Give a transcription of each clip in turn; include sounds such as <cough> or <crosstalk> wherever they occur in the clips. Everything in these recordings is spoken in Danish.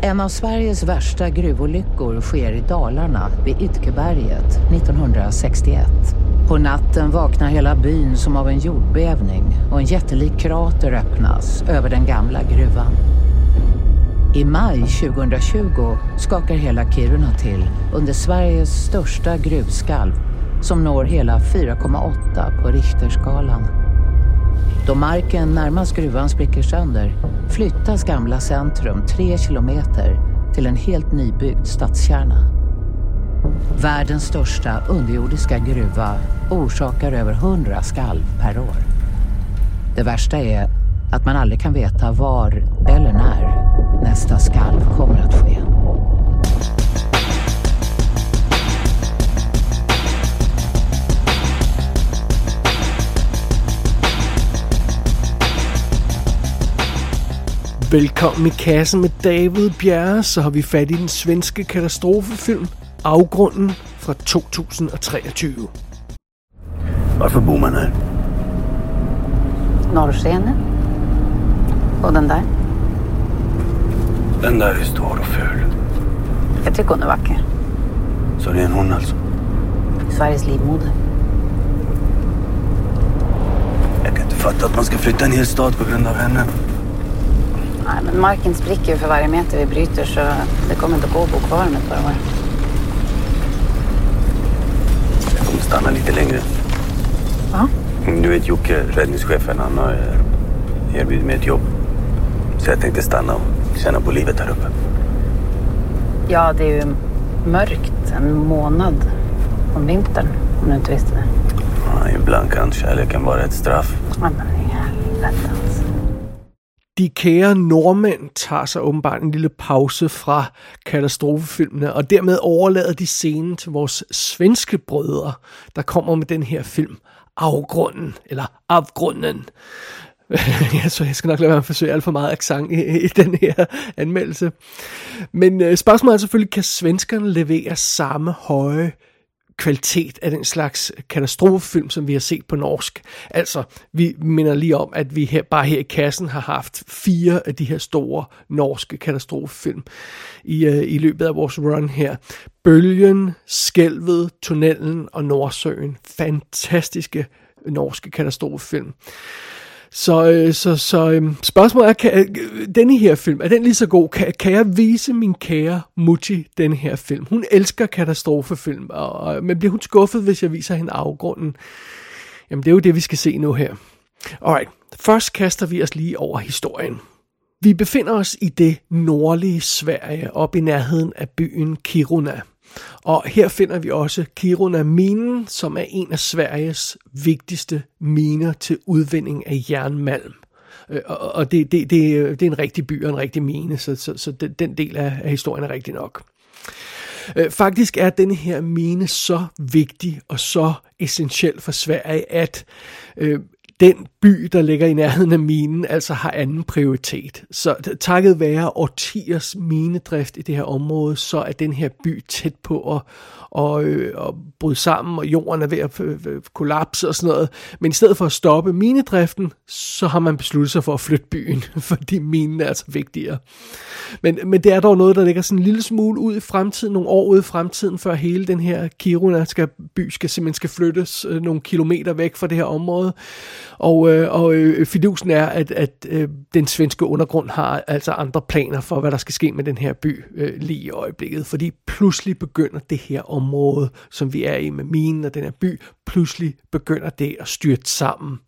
En av Sveriges värsta gruvolyckor sker i Dalarna vid Ytkeberget 1961. På natten vaknar hela byn som av en jordbävning och en jättelik krater öppnas över den gamla gruvan. I maj 2020 skakar hela Kiruna till under Sveriges största gruvskalv som når hela 4,8 på Richterskalan. Då marken närmast gruvan spricker sönder flyttas gamla centrum tre kilometer till en helt nybyggd stadskärna. Världens största underjordiska gruva orsakar över 100 skalv per år. Det värsta är att man aldrig kan veta var eller när nästa skalv kommer att ske. Velkommen i kassen med David Bjerre, så har vi fat i den svenske katastrofefilm Afgrunden fra 2023. Varför bor man här? Norrskenet. Och den där. Den där är stor och ful. Jag tycker hon är vacker. Så det är en hon alltså? Sveriges livmoder. Jag kan inte fatta att man ska flytta en hel stad på grund av henne. Nej, men marken spricker ju för varje meter vi bryter så det kommer inte att gå att bo kvar om ett par år. Jag kommer stanna lite längre. Ja. Du vet Jocke, räddningschefen, han har eh, erbjudit mig ett jobb. Så jag tänkte stanna och känna på livet här uppe. Ja, det är ju mörkt en månad om vintern om du inte visste det. Ja, ibland kan kärleken vara ett straff. Ja, men i helvete. De kære nordmænd tager sig åbenbart en lille pause fra katastrofefilmene, og dermed overlader de scenen til vores svenske brødre, der kommer med den her film, Afgrunden, eller Afgrunden. <laughs> Ja, så jeg skal nok lade være med at forsøge alt for meget accent i, i den her anmeldelse. Men øh, spørgsmålet er selvfølgelig, kan svenskerne levere samme høje kvalitet af den slags katastrofefilm, som vi har set på norsk. Altså, vi minder lige om, at vi her, bare her i kassen har haft fire af de her store norske katastrofefilm i, uh, i løbet af vores run her. Bølgen, Skælvet, Tunnelen og Nordsøen. Fantastiske norske katastrofefilm. Så, øh, så, så øh, spørgsmålet er, kan, øh, denne her film, er den lige så god? Kan, kan jeg vise min kære Mutti den her film? Hun elsker katastrofefilm, og, og, men bliver hun skuffet, hvis jeg viser hende afgrunden? Jamen, det er jo det, vi skal se nu her. Alright, først kaster vi os lige over historien. Vi befinder os i det nordlige Sverige, op i nærheden af byen Kiruna. Og her finder vi også Kiruna-minen, som er en af Sveriges vigtigste miner til udvinding af jernmalm. Øh, og og det, det, det, det er en rigtig by og en rigtig mine, så, så, så den, del af, af historien er rigtig nok. Øh, faktisk er denne her mine så vigtig og så essentiel for Sverige, at øh, den by, der ligger i nærheden af minen, altså har anden prioritet. Så takket være årtiers minedrift i det her område, så er den her by tæt på at, og, øh, og bryde sammen, og jorden er ved at øh, kollapse og sådan noget. Men i stedet for at stoppe minedriften, så har man besluttet sig for at flytte byen, <laughs> fordi minen er altså vigtigere. Men, men det er dog noget, der ligger sådan en lille smule ud i fremtiden, nogle år ude i fremtiden, før hele den her Kiruna skal, by skal simpelthen skal flyttes øh, nogle kilometer væk fra det her område. Og, øh, og øh, fidusen er, at, at øh, den svenske undergrund har altså andre planer for, hvad der skal ske med den her by øh, lige i øjeblikket. Fordi pludselig begynder det her område, som vi er i med minen og den her by, pludselig begynder det at styrte sammen.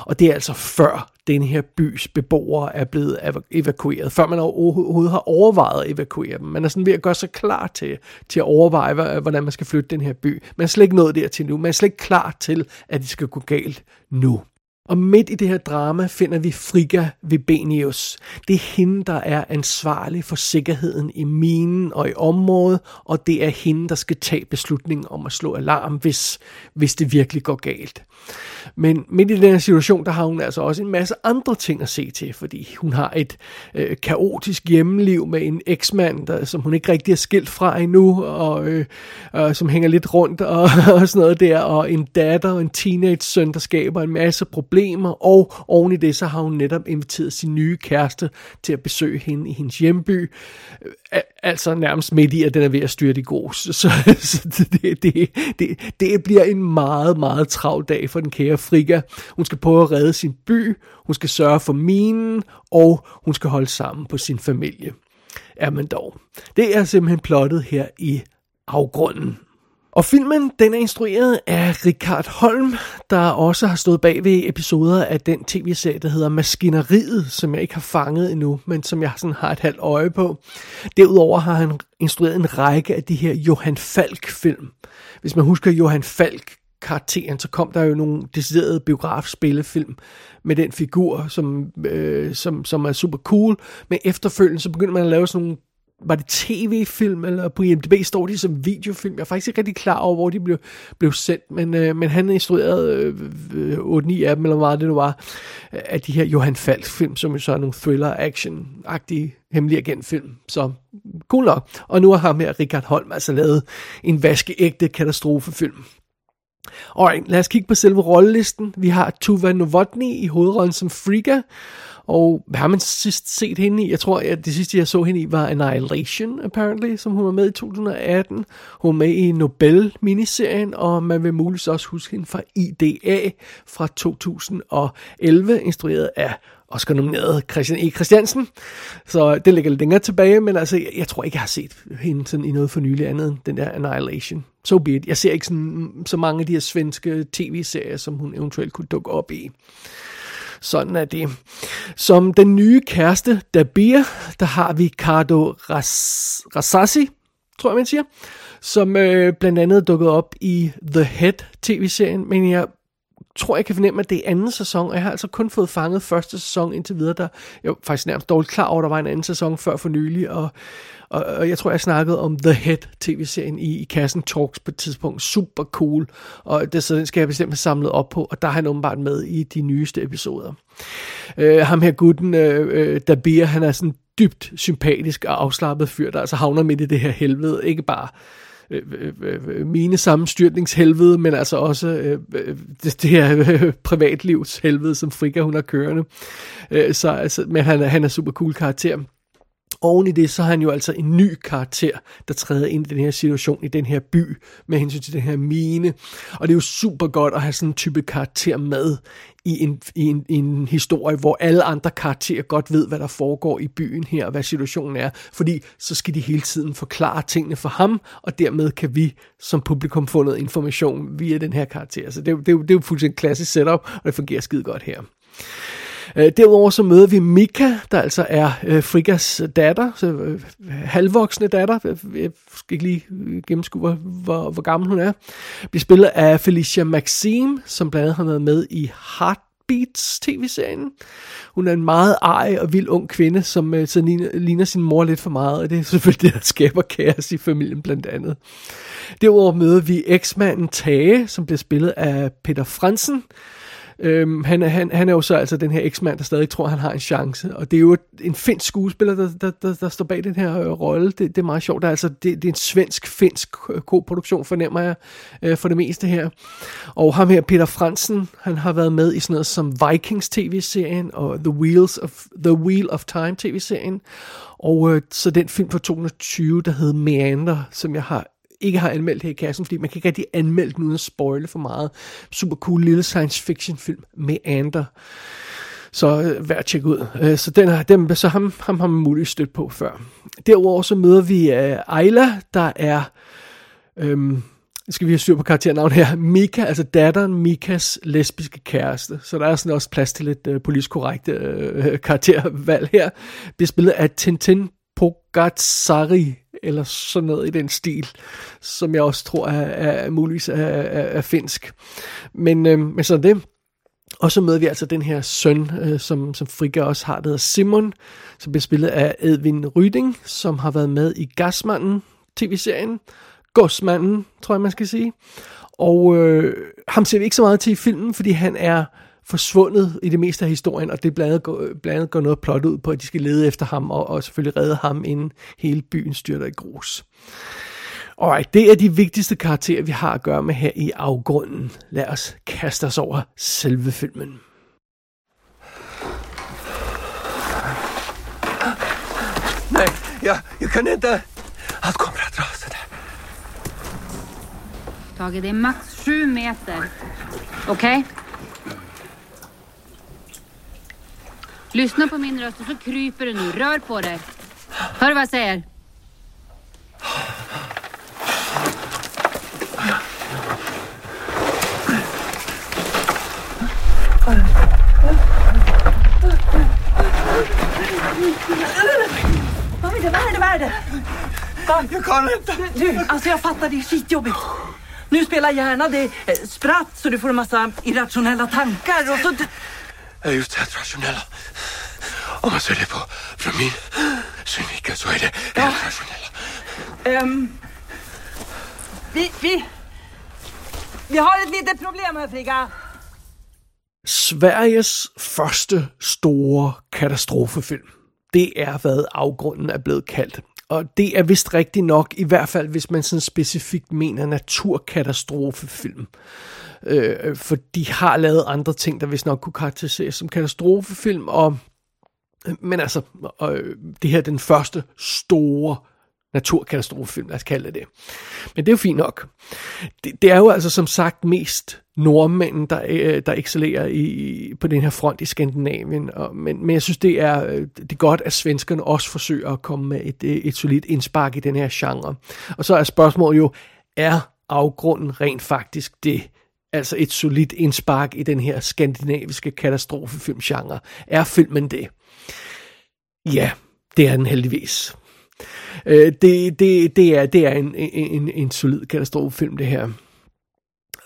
Og det er altså før den her bys beboere er blevet evakueret, før man overhovedet har overvejet at evakuere dem. Man er sådan ved at gøre sig klar til, til at overveje, hvordan man skal flytte den her by. Man er slet ikke nået dertil nu. Man er slet ikke klar til, at det skal gå galt nu. Og midt i det her drama finder vi Frigga Vibenius. Det er hende, der er ansvarlig for sikkerheden i minen og i området, og det er hende, der skal tage beslutningen om at slå alarm, hvis, hvis det virkelig går galt. Men midt i den her situation, der har hun altså også en masse andre ting at se til, fordi hun har et øh, kaotisk hjemmeliv med en eksmand, der, som hun ikke rigtig er skilt fra endnu, og øh, øh, som hænger lidt rundt og, <laughs> og sådan noget der, og en datter og en teenage søn, der skaber en masse problemer problemer, og oven i det, så har hun netop inviteret sin nye kæreste til at besøge hende i hendes hjemby. Øh, altså nærmest midt i, at den er ved at styre de grus. Så, så <laughs> det, det, det, det bliver en meget, meget travl dag for den kære Frigga. Hun skal prøve at redde sin by, hun skal sørge for minen, og hun skal holde sammen på sin familie. Ja, men dog. Det er simpelthen plottet her i afgrunden. Og filmen, den er instrueret af Richard Holm, der også har stået bag ved episoder af den tv-serie, der hedder Maskineriet, som jeg ikke har fanget endnu, men som jeg sådan har et halvt øje på. Derudover har han instrueret en række af de her Johan Falk-film. Hvis man husker Johan Falk, karakteren, så kom der jo nogle deciderede biografspillefilm med den figur, som, øh, som, som er super cool. Men efterfølgende, så begyndte man at lave sådan nogle var det tv-film, eller på IMDb står de som videofilm. Jeg er faktisk ikke rigtig klar over, hvor de blev, blev sendt, men, øh, men han instruerede øh, øh 8-9 af dem, eller hvad det nu var, af de her Johan Falk-film, som jo så er nogle thriller-action-agtige hemmelige agentfilm. Så cool nok. Og nu har ham her, Richard Holm, altså lavet en vaskeægte katastrofefilm. Alright, lad os kigge på selve rollelisten. Vi har Tuva Novotny i hovedrollen som Frigga, og hvad har man sidst set hende i? Jeg tror, at det sidste, jeg så hende i, var Annihilation, apparently, som hun var med i 2018. Hun var med i Nobel-miniserien, og man vil muligvis også huske hende fra IDA fra 2011, instrueret af Oscar nomineret Christian E. Christiansen. Så det ligger lidt længere tilbage, men altså, jeg, jeg tror ikke, jeg har set hende sådan i noget for nylig andet end den der Annihilation. So be it. Jeg ser ikke sådan, mm, så mange af de her svenske tv-serier, som hun eventuelt kunne dukke op i. Sådan er det. Som den nye kæreste, Dabir, der har vi Cardo Ras Rasasi, tror jeg, man siger, som øh, blandt andet dukket op i The Head tv-serien, men jeg tror, jeg kan fornemme, at det er anden sæson, og jeg har altså kun fået fanget første sæson indtil videre. Der, jeg var faktisk nærmest dårligt klar over, at der var en anden sæson før for nylig, og, og, og jeg tror, jeg snakkede om The Head tv-serien i, i Kassen Talks på et tidspunkt. Super cool, og det, så den skal jeg bestemt have samlet op på, og der er han åbenbart med i de nyeste episoder. Uh, ham her gutten, uh, uh, Dabir, han er sådan dybt sympatisk og afslappet fyr, der altså havner midt i det her helvede. Ikke bare Øh, øh, øh, øh mine sammenstyrtningshelvede, men altså også øh, øh, det, det her øh, privatlivshelvede, som Frika hun har kørende. Øh, så altså, men han, han er super cool karakter. Oven i det, så har han jo altså en ny karakter, der træder ind i den her situation, i den her by, med hensyn til den her mine. Og det er jo super godt at have sådan en type karakter med i en, i en, i en historie, hvor alle andre karakterer godt ved, hvad der foregår i byen her, og hvad situationen er. Fordi så skal de hele tiden forklare tingene for ham, og dermed kan vi som publikum få noget information via den her karakter. Så det, det, det, er jo fuldstændig klassisk setup, og det fungerer skide godt her. Øh, derudover så møder vi Mika, der altså er øh, Frigas datter, så, øh, halvvoksne datter. Jeg skal ikke lige øh, gennemskue, hvor, hvor, hvor gammel hun er. Bliver spillet af Felicia Maxime, som blandt andet har været med i Heartbeats tv-serien. Hun er en meget ej og vild ung kvinde, som øh, så ligner, ligner sin mor lidt for meget, og det er selvfølgelig det, der skaber kaos i familien blandt andet. Derudover møder vi eksmanden Tage, som bliver spillet af Peter Fransen, Øhm, han, han, han er jo så altså den her eksmand, der stadig tror, han har en chance. Og det er jo en finsk skuespiller, der, der, der, der står bag den her øh, rolle. Det, det er meget sjovt. Der er altså, det, det er en svensk-finsk øh, koproduktion, fornemmer jeg, øh, for det meste her. Og ham her, Peter Fransen, han har været med i sådan noget som Vikings tv-serien og The, Wheels of, The Wheel of Time tv-serien. Og øh, så den film fra 2020, der hed Meander, som jeg har ikke har anmeldt her i kassen, fordi man kan ikke rigtig anmelde den uden at spoile for meget. Super cool lille science fiction film med Ander. Så øh, værd at tjekke ud. Øh, så, den har, dem, så ham, ham har man muligt stødt på før. Derudover så møder vi øh, Ayla, der er... Øhm, skal vi have styr på karakternavn her, Mika, altså datteren Mikas lesbiske kæreste. Så der er sådan også plads til lidt øh, politisk korrekte øh, <laughs> karaktervalg her. Bliver spillet af Tintin Pogatsari, eller sådan noget i den stil, som jeg også tror er, er muligvis er, er, er finsk. Men, øh, men sådan det. Og så møder vi altså den her søn, øh, som, som Frigga også har, der hedder Simon, som bliver spillet af Edvin Ryding, som har været med i Gasmanden tv-serien. Godsmanden, tror jeg, man skal sige. Og øh, ham ser vi ikke så meget til i filmen, fordi han er forsvundet i det meste af historien, og det blandt andet, går, blandt andet går noget plot ud på, at de skal lede efter ham og, og selvfølgelig redde ham, inden hele byen styrter i grus. Og det er de vigtigste karakterer, vi har at gøre med her i afgrunden. Lad os kaste os over selve filmen. Nej, ja, jeg kan ikke. Allt kommer att rasa där. Tage, det max 7 meter. Okay? Lyssna på min röst och så kryper du nu. Rör på dig. Hör du vad jag säger? Vad är det? Vad är det? Vad är det? Jag kan inte. Du, alltså jag fattar, det är skitjobbigt. Nu spelar hjärnan det spratt så du får en massa irrationella tankar och så... Just helt rationella. Om man ser det på från min synvinkel så är det helt rationella. Ehm, vi, vi... Vi har ett litet problem här, Frigga. Sveriges første store katastrofefilm. Det er, hvad afgrunden er blevet kaldt. Og det er vist rigtigt nok, i hvert fald hvis man sådan specifikt mener naturkatastrofefilm. Øh, for de har lavet andre ting, der vist nok kunne karakteriseres som katastrofefilm, og men altså, øh, det her er den første store naturkatastrofefilm, lad os kalde det. Men det er jo fint nok. Det, det er jo altså som sagt mest nordmænd, der, øh, der excellerer i, på den her front i Skandinavien. Og, men, men jeg synes, det er, øh, det er godt, at svenskerne også forsøger at komme med et, øh, et solidt indspark i den her genre. Og så er spørgsmålet jo, er afgrunden rent faktisk det? Altså et solidt indspark i den her skandinaviske katastrofefilmgenre. Er filmen det? Ja, det er den heldigvis. Øh, det, det, det er, det er en, en, en solid katastrofefilm, det her.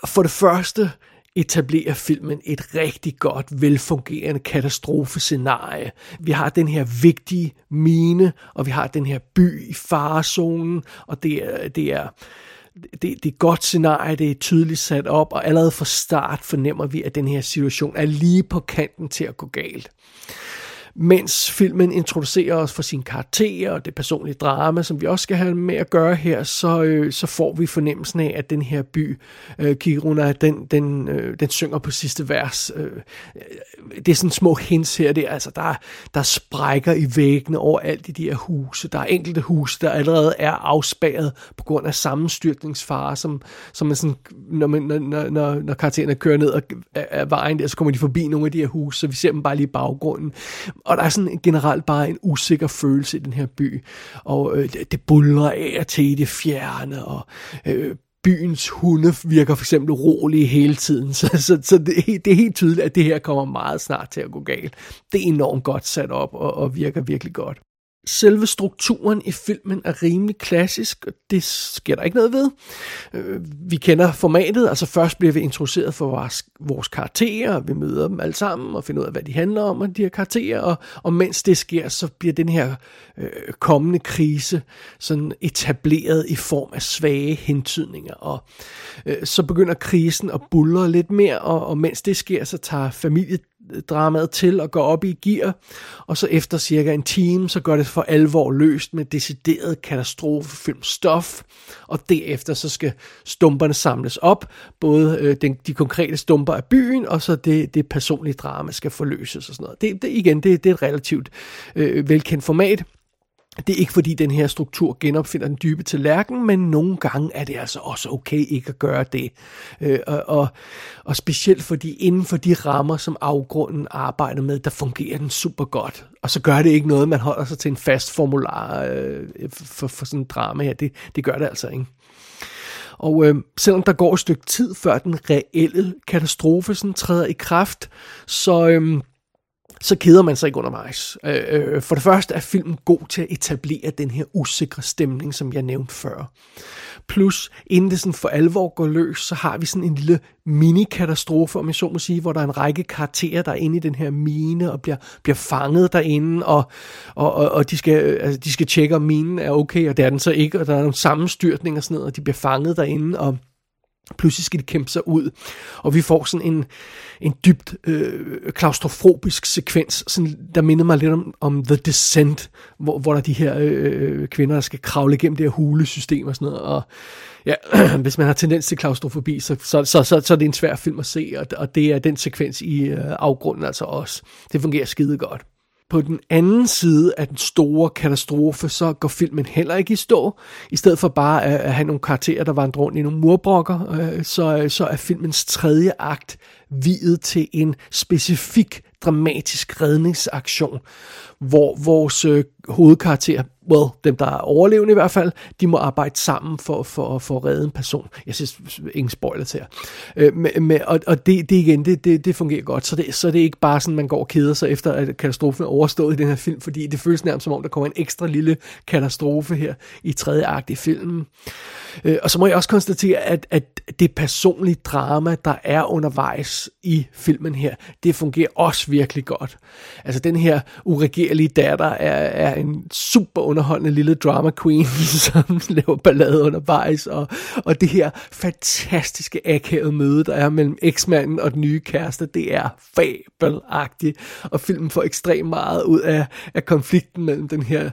For det første etablerer filmen et rigtig godt, velfungerende katastrofescenarie. Vi har den her vigtige mine, og vi har den her by i farezonen, og det er, det er, det, det er et godt scenarie, det er tydeligt sat op, og allerede fra start fornemmer vi, at den her situation er lige på kanten til at gå galt mens filmen introducerer os for sin karakterer og det personlige drama, som vi også skal have med at gøre her, så, øh, så får vi fornemmelsen af, at den her by, øh, Kiruna, den, den, øh, den synger på sidste vers. Øh, øh det er sådan små hints her, det er, altså, der, der sprækker i væggene over alt i de her huse. Der er enkelte huse, der allerede er afspærret på grund af sammenstyrtningsfare, som, som er sådan, når, man, når, når, når karaktererne kører ned ad af vejen der, så kommer de forbi nogle af de her huse, så vi ser dem bare lige i baggrunden. Og der er sådan generelt bare en usikker følelse i den her by. Og øh, det, buller af og til i det fjerne, og øh, byens hunde virker for eksempel rolige hele tiden. <laughs> Så, så, så det, det er helt tydeligt, at det her kommer meget snart til at gå galt. Det er enormt godt sat op og, og virker virkelig godt. Selve strukturen i filmen er rimelig klassisk, og det sker der ikke noget ved. Øh, vi kender formatet, altså først bliver vi introduceret for vores, vores karakterer, vi møder dem alle sammen og finder ud af, hvad de handler om, og de her karakterer, og, og mens det sker, så bliver den her øh, kommende krise sådan etableret i form af svage hentydninger, og øh, så begynder krisen at bulle lidt mere, og, og mens det sker, så tager familie dramaet til og går op i gear, og så efter cirka en time, så går det for alvor løst med decideret katastrofefilmstof, og derefter så skal stumperne samles op, både øh, den, de konkrete stumper af byen, og så det, det personlige drama skal forløses og sådan noget. Det, det igen, det, det er et relativt øh, velkendt format, det er ikke fordi den her struktur genopfinder den dybe tallerken, men nogle gange er det altså også okay ikke at gøre det. Øh, og, og, og specielt fordi inden for de rammer, som afgrunden arbejder med, der fungerer den super godt. Og så gør det ikke noget, man holder sig til en fast formular øh, for, for sådan en drama her. Det, det gør det altså ikke. Og øh, selvom der går et stykke tid, før den reelle katastrofe sådan træder i kraft, så... Øh, så keder man sig ikke undervejs. Øh, øh, for det første er filmen god til at etablere den her usikre stemning, som jeg nævnte før. Plus, inden det sådan for alvor går løs, så har vi sådan en lille mini-katastrofe, om jeg så må sige, hvor der er en række karakterer, der er inde i den her mine og bliver, bliver fanget derinde, og, og, og, og de, skal, altså, de skal tjekke, om minen er okay, og det er den så ikke, og der er nogle sammenstyrtning og sådan noget, og de bliver fanget derinde, og Pludselig skal de kæmpe sig ud, og vi får sådan en, en dybt øh, klaustrofobisk sekvens, sådan, der minder mig lidt om, om The Descent, hvor, hvor der er de her øh, kvinder, der skal kravle igennem det her hulesystem og sådan noget. Og ja, <clears throat> hvis man har tendens til klaustrofobi, så, så, så, så, så er det en svær film at se, og, og det er den sekvens i øh, afgrunden altså også. Det fungerer skide godt på den anden side af den store katastrofe, så går filmen heller ikke i stå. I stedet for bare at, have nogle karakterer, der vandrer rundt i nogle murbrokker, øh, så, så er filmens tredje akt videt til en specifik dramatisk redningsaktion, hvor vores øh, hovedkarakter, well, dem der er overlevende i hvert fald, de må arbejde sammen for, for, for at redde en person. Jeg synes, ingen spoiler til her. Øh, med, med, og og det, det igen, det, det, det fungerer godt, så det, så det er ikke bare sådan, man går og keder sig efter, at katastrofen er overstået i den her film, fordi det føles nærmest som om, der kommer en ekstra lille katastrofe her i tredje akt i filmen. Øh, og så må jeg også konstatere, at, at det personlige drama, der er undervejs i filmen her, det fungerer også virkelig godt. Altså den her uregerlige datter er, er en super underholdende lille drama queen, <laughs> som laver ballade undervejs, og, og det her fantastiske akavede møde, der er mellem eksmanden og den nye kæreste, det er fabelagtigt, og filmen får ekstremt meget ud af, af konflikten mellem den her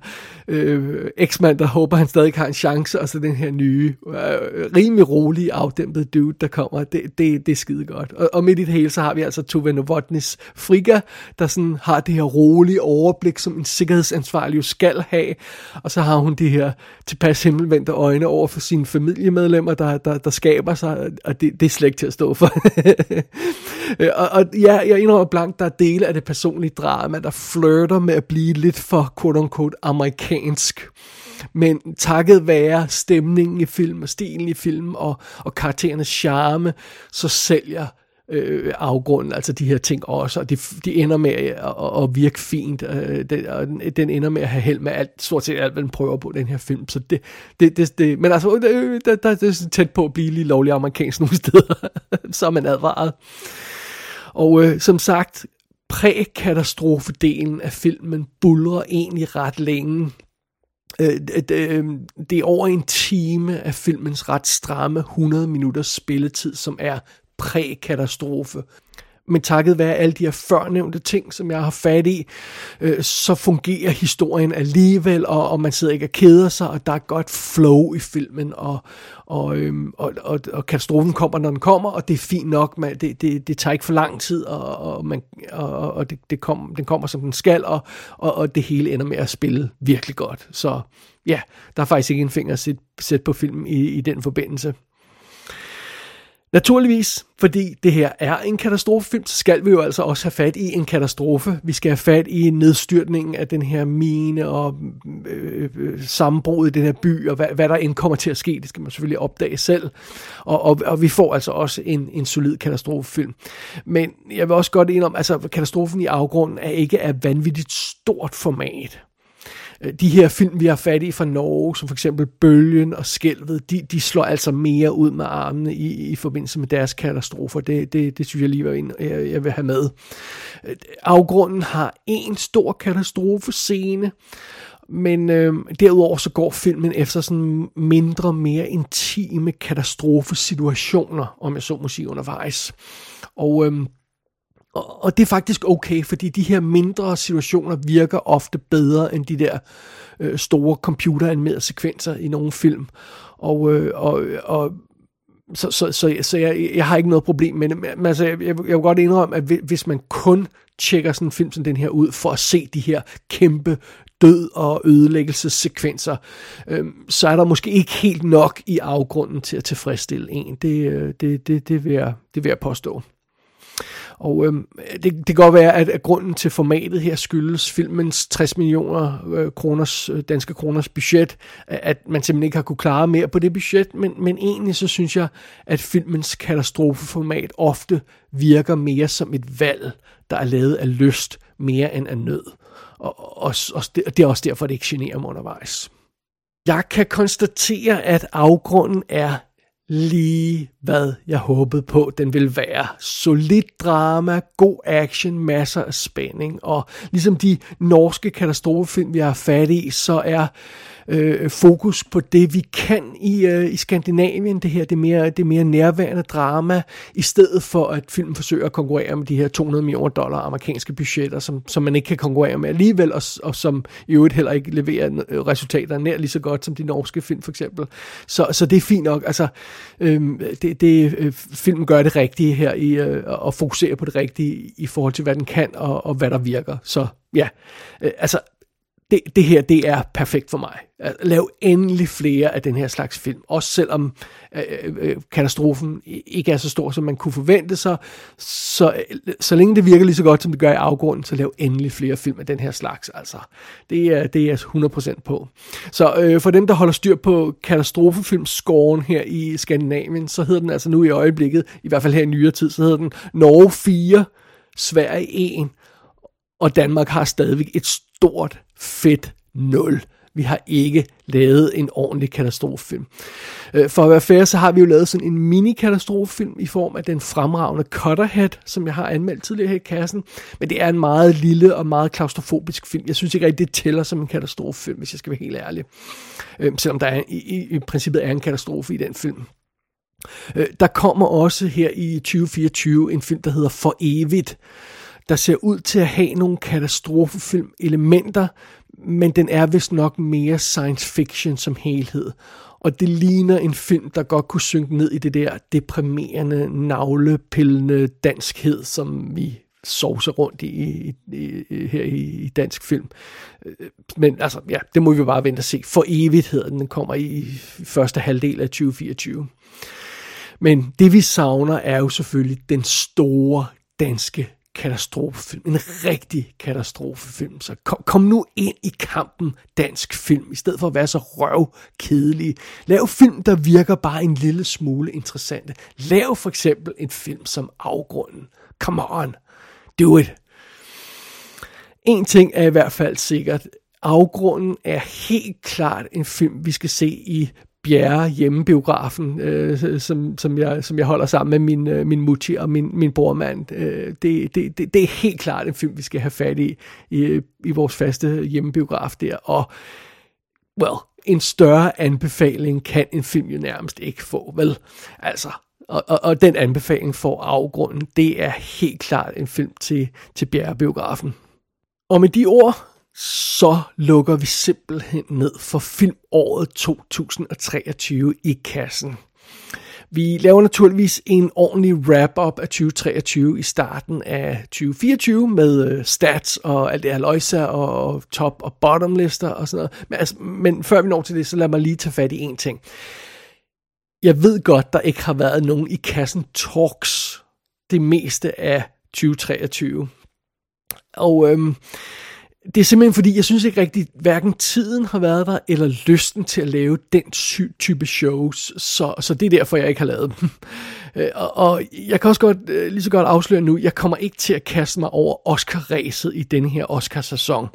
øh, eksmand, der håber, han stadig har en chance, og så den her nye, øh, rimelig rolige, afdæmpede dude, der kommer. Det, det, det er skide godt. Og, og midt i det hele, så har vi altså Tove Novotnis Frigga, der sådan har det her rolige overblik, som en sikkerhedsansvarlig jo skal have. Og så har hun de her tilpas himmelvendte øjne over for sine familiemedlemmer, der, der, der skaber sig, og det, det er slet ikke til at stå for. <laughs> og, og ja, jeg indrømmer blankt, der er dele af det personlige drama, der flirter med at blive lidt for quote-unquote amerikansk. Men takket være stemningen i film og stilen i film og, og karakterernes charme, så sælger øh, afgrunden, altså de her ting også, og de, de ender med at, at, at virke fint, øh, den, og den ender med at have held med alt, stort set alt, hvad den prøver på, den her film, så det, det, det, det men altså, det, der, der, det er tæt på at blive lige lovlig amerikansk nogle <laughs> steder, så er man advaret. Og øh, som sagt, prækatastrofedelen af filmen bulrer egentlig ret længe. Øh, øh, det er over en time af filmens ret stramme 100 minutters spilletid, som er præ-katastrofe. Men takket være alle de her førnævnte ting, som jeg har fat i, øh, så fungerer historien alligevel, og, og man sidder ikke og keder sig, og der er godt flow i filmen, og, og, øhm, og, og, og katastrofen kommer, når den kommer, og det er fint nok, man, det, det, det tager ikke for lang tid, og, og, man, og, og det, det kom, den kommer, som den skal, og, og, og det hele ender med at spille virkelig godt. Så ja, der er faktisk ikke en finger at sætte, sætte på filmen i, i den forbindelse. Naturligvis, fordi det her er en katastrofefilm, så skal vi jo altså også have fat i en katastrofe. Vi skal have fat i nedstyrtningen af den her mine og øh, øh, i den her by, og hvad, hvad der end kommer til at ske, det skal man selvfølgelig opdage selv. Og, og, og vi får altså også en, en solid katastrofefilm. Men jeg vil også godt indrømme, altså katastrofen i afgrunden er ikke af vanvittigt stort format. Øh, de her film, vi har fat i fra Norge, som for eksempel Bølgen og Skælvet, de, de slår altså mere ud med armene i, i forbindelse med deres katastrofer. Det, det, det synes jeg lige, var en, jeg, jeg vil have med. Øh, afgrunden har en stor katastrofescene, men øh, derudover så går filmen efter sådan mindre, mere intime katastrofesituationer, om jeg så må sige, undervejs. Og øh, og, og det er faktisk okay, fordi de her mindre situationer virker ofte bedre end de der øh, store computeranimerede sekvenser i nogle film. Og, øh, og, og så, så, så, så jeg, jeg har ikke noget problem med det. Men altså, jeg, jeg vil godt indrømme, at hvis man kun tjekker sådan en film som den her ud, for at se de her kæmpe død og ødelæggelsessekvenser, øh, så er der måske ikke helt nok i afgrunden til at tilfredsstille en. Det, øh, det, det, det, vil, jeg, det vil jeg påstå. Og øhm, det, det kan godt være, at, at grunden til formatet her skyldes filmens 60 millioner øh, kroners, øh, danske kroners budget, at man simpelthen ikke har kunne klare mere på det budget, men, men egentlig så synes jeg, at filmens katastrofeformat ofte virker mere som et valg, der er lavet af lyst mere end af nød. Og, og, og det, det er også derfor, det ikke generer mig undervejs. Jeg kan konstatere, at afgrunden er lige hvad jeg håbede på, den ville være. Solid drama, god action, masser af spænding, og ligesom de norske katastrofefilm, vi har fat i, så er øh, fokus på det, vi kan i, øh, i Skandinavien. Det her det mere, det mere nærværende drama, i stedet for at filmen forsøger at konkurrere med de her 200 millioner dollar amerikanske budgetter, som, som man ikke kan konkurrere med alligevel, og, og som i øvrigt heller ikke leverer øh, resultater nær lige så godt som de norske film for eksempel. Så, så det er fint nok. Altså, øh, det, det, øh, filmen gør det rigtige her i øh, og fokuserer på det rigtige i forhold til hvad den kan og, og hvad der virker. Så ja, øh, altså det, det her, det er perfekt for mig. Lav endelig flere af den her slags film. Også selvom øh, øh, øh, katastrofen ikke er så stor, som man kunne forvente sig. Så, så længe det virker lige så godt, som det gør i afgrunden, så lav endelig flere film af den her slags. Altså, det er, det er 100% på. Så øh, for dem, der holder styr på katastrofefilmscoren her i Skandinavien, så hedder den altså nu i øjeblikket, i hvert fald her i nyere tid, så hedder den Norge 4, Sverige 1, og Danmark har stadigvæk et stort, fedt nul. Vi har ikke lavet en ordentlig katastrofefilm. Øh, for at være fair, så har vi jo lavet sådan en mini-katastrofefilm i form af den fremragende Cutterhead, som jeg har anmeldt tidligere her i kassen. Men det er en meget lille og meget klaustrofobisk film. Jeg synes ikke rigtig, det tæller som en katastrofefilm, hvis jeg skal være helt ærlig. Øh, selvom der er, i, i, i princippet er en katastrofe i den film. Øh, der kommer også her i 2024 en film, der hedder For Evigt, der ser ud til at have nogle katastrofefilm-elementer, men den er vist nok mere science fiction som helhed. Og det ligner en film, der godt kunne synke ned i det der deprimerende, navlepillende danskhed, som vi sovser rundt i, i, i her i, i dansk film. Øh, men altså, ja, det må vi bare vente og se. For evigheden. Den kommer i første halvdel af 2024. Men det vi savner er jo selvfølgelig den store danske katastrofefilm. En rigtig katastrofefilm. Så kom, kom nu ind i kampen dansk film, i stedet for at være så røv kedelig. Lav film, der virker bare en lille smule interessante. Lav for eksempel en film som Afgrunden. Come on, do it. En ting er i hvert fald sikkert. Afgrunden er helt klart en film, vi skal se i Bjerre hjemmebiografen, øh, som, som, jeg, som jeg holder sammen med min, øh, min mutti og min, min brormand. Øh, det, det, det, det er helt klart en film, vi skal have fat i, i, i vores faste hjemmebiograf der. Og, well, en større anbefaling kan en film jo nærmest ikke få, vel? Altså, og, og, og den anbefaling får afgrunden. Det er helt klart en film til, til Bjerrebiografen. Og med de ord, så lukker vi simpelthen ned for filmåret 2023 i kassen. Vi laver naturligvis en ordentlig wrap-up af 2023 i starten af 2024 med øh, stats og alt det her løjser og top- og bottom-lister og sådan noget. Men, altså, men før vi når til det, så lad mig lige tage fat i en ting. Jeg ved godt, der ikke har været nogen i kassen talks det meste af 2023. Og øhm, det er simpelthen fordi, jeg synes ikke rigtigt, hverken tiden har været der, eller lysten til at lave den type shows. Så, så det er derfor, jeg ikke har lavet dem. <laughs> Øh, og, og jeg kan også godt, øh, lige så godt afsløre nu, jeg kommer ikke til at kaste mig over Oscar-ræset i denne her Oscar-sæson.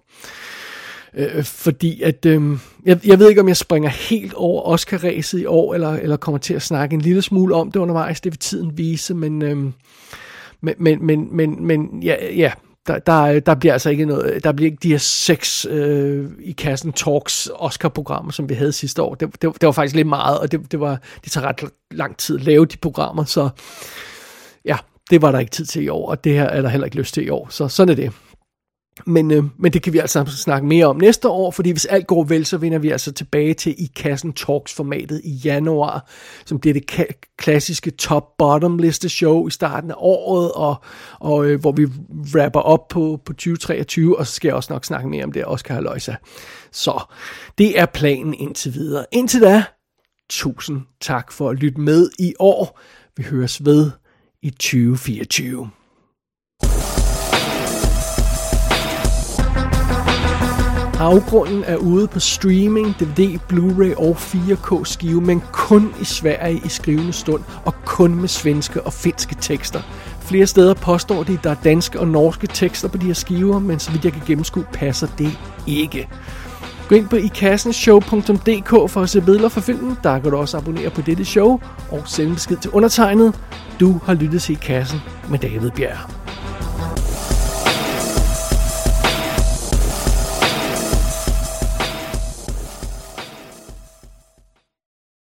Øh, fordi at, øh, jeg, jeg ved ikke, om jeg springer helt over Oscar-ræset i år, eller, eller kommer til at snakke en lille smule om det undervejs, det vil tiden vise, men, øh, men, men, men, men, men ja, ja der, der, der bliver altså ikke noget, der bliver ikke de her seks øh, i kassen talks Oscar-programmer, som vi havde sidste år. Det, det, det var faktisk lidt meget, og det, det, var, det tager ret lang tid at lave de programmer, så ja, det var der ikke tid til i år, og det her er der heller ikke lyst til i år, så sådan er det. Men, øh, men det kan vi altså snakke mere om næste år, fordi hvis alt går vel, så vender vi altså tilbage til i kassen Talks-formatet i januar, som bliver det ka- klassiske top-bottom liste show i starten af året, og, og øh, hvor vi rapper op på, på 2023, og så skal jeg også nok snakke mere om det, Oscar Haloisa. Så det er planen indtil videre. Indtil da, tusind tak for at lytte med i år. Vi høres ved i 2024. Afgrunden er ude på streaming, DVD, Blu-ray og 4K skive, men kun i Sverige i skrivende stund, og kun med svenske og finske tekster. Flere steder påstår de, at der er danske og norske tekster på de her skiver, men så vidt jeg kan gennemskue, passer det ikke. Gå ind på ikassenshow.dk for at se billeder fra filmen. Der kan du også abonnere på dette show og sende besked til undertegnet. Du har lyttet til I Kassen med David Bjerg.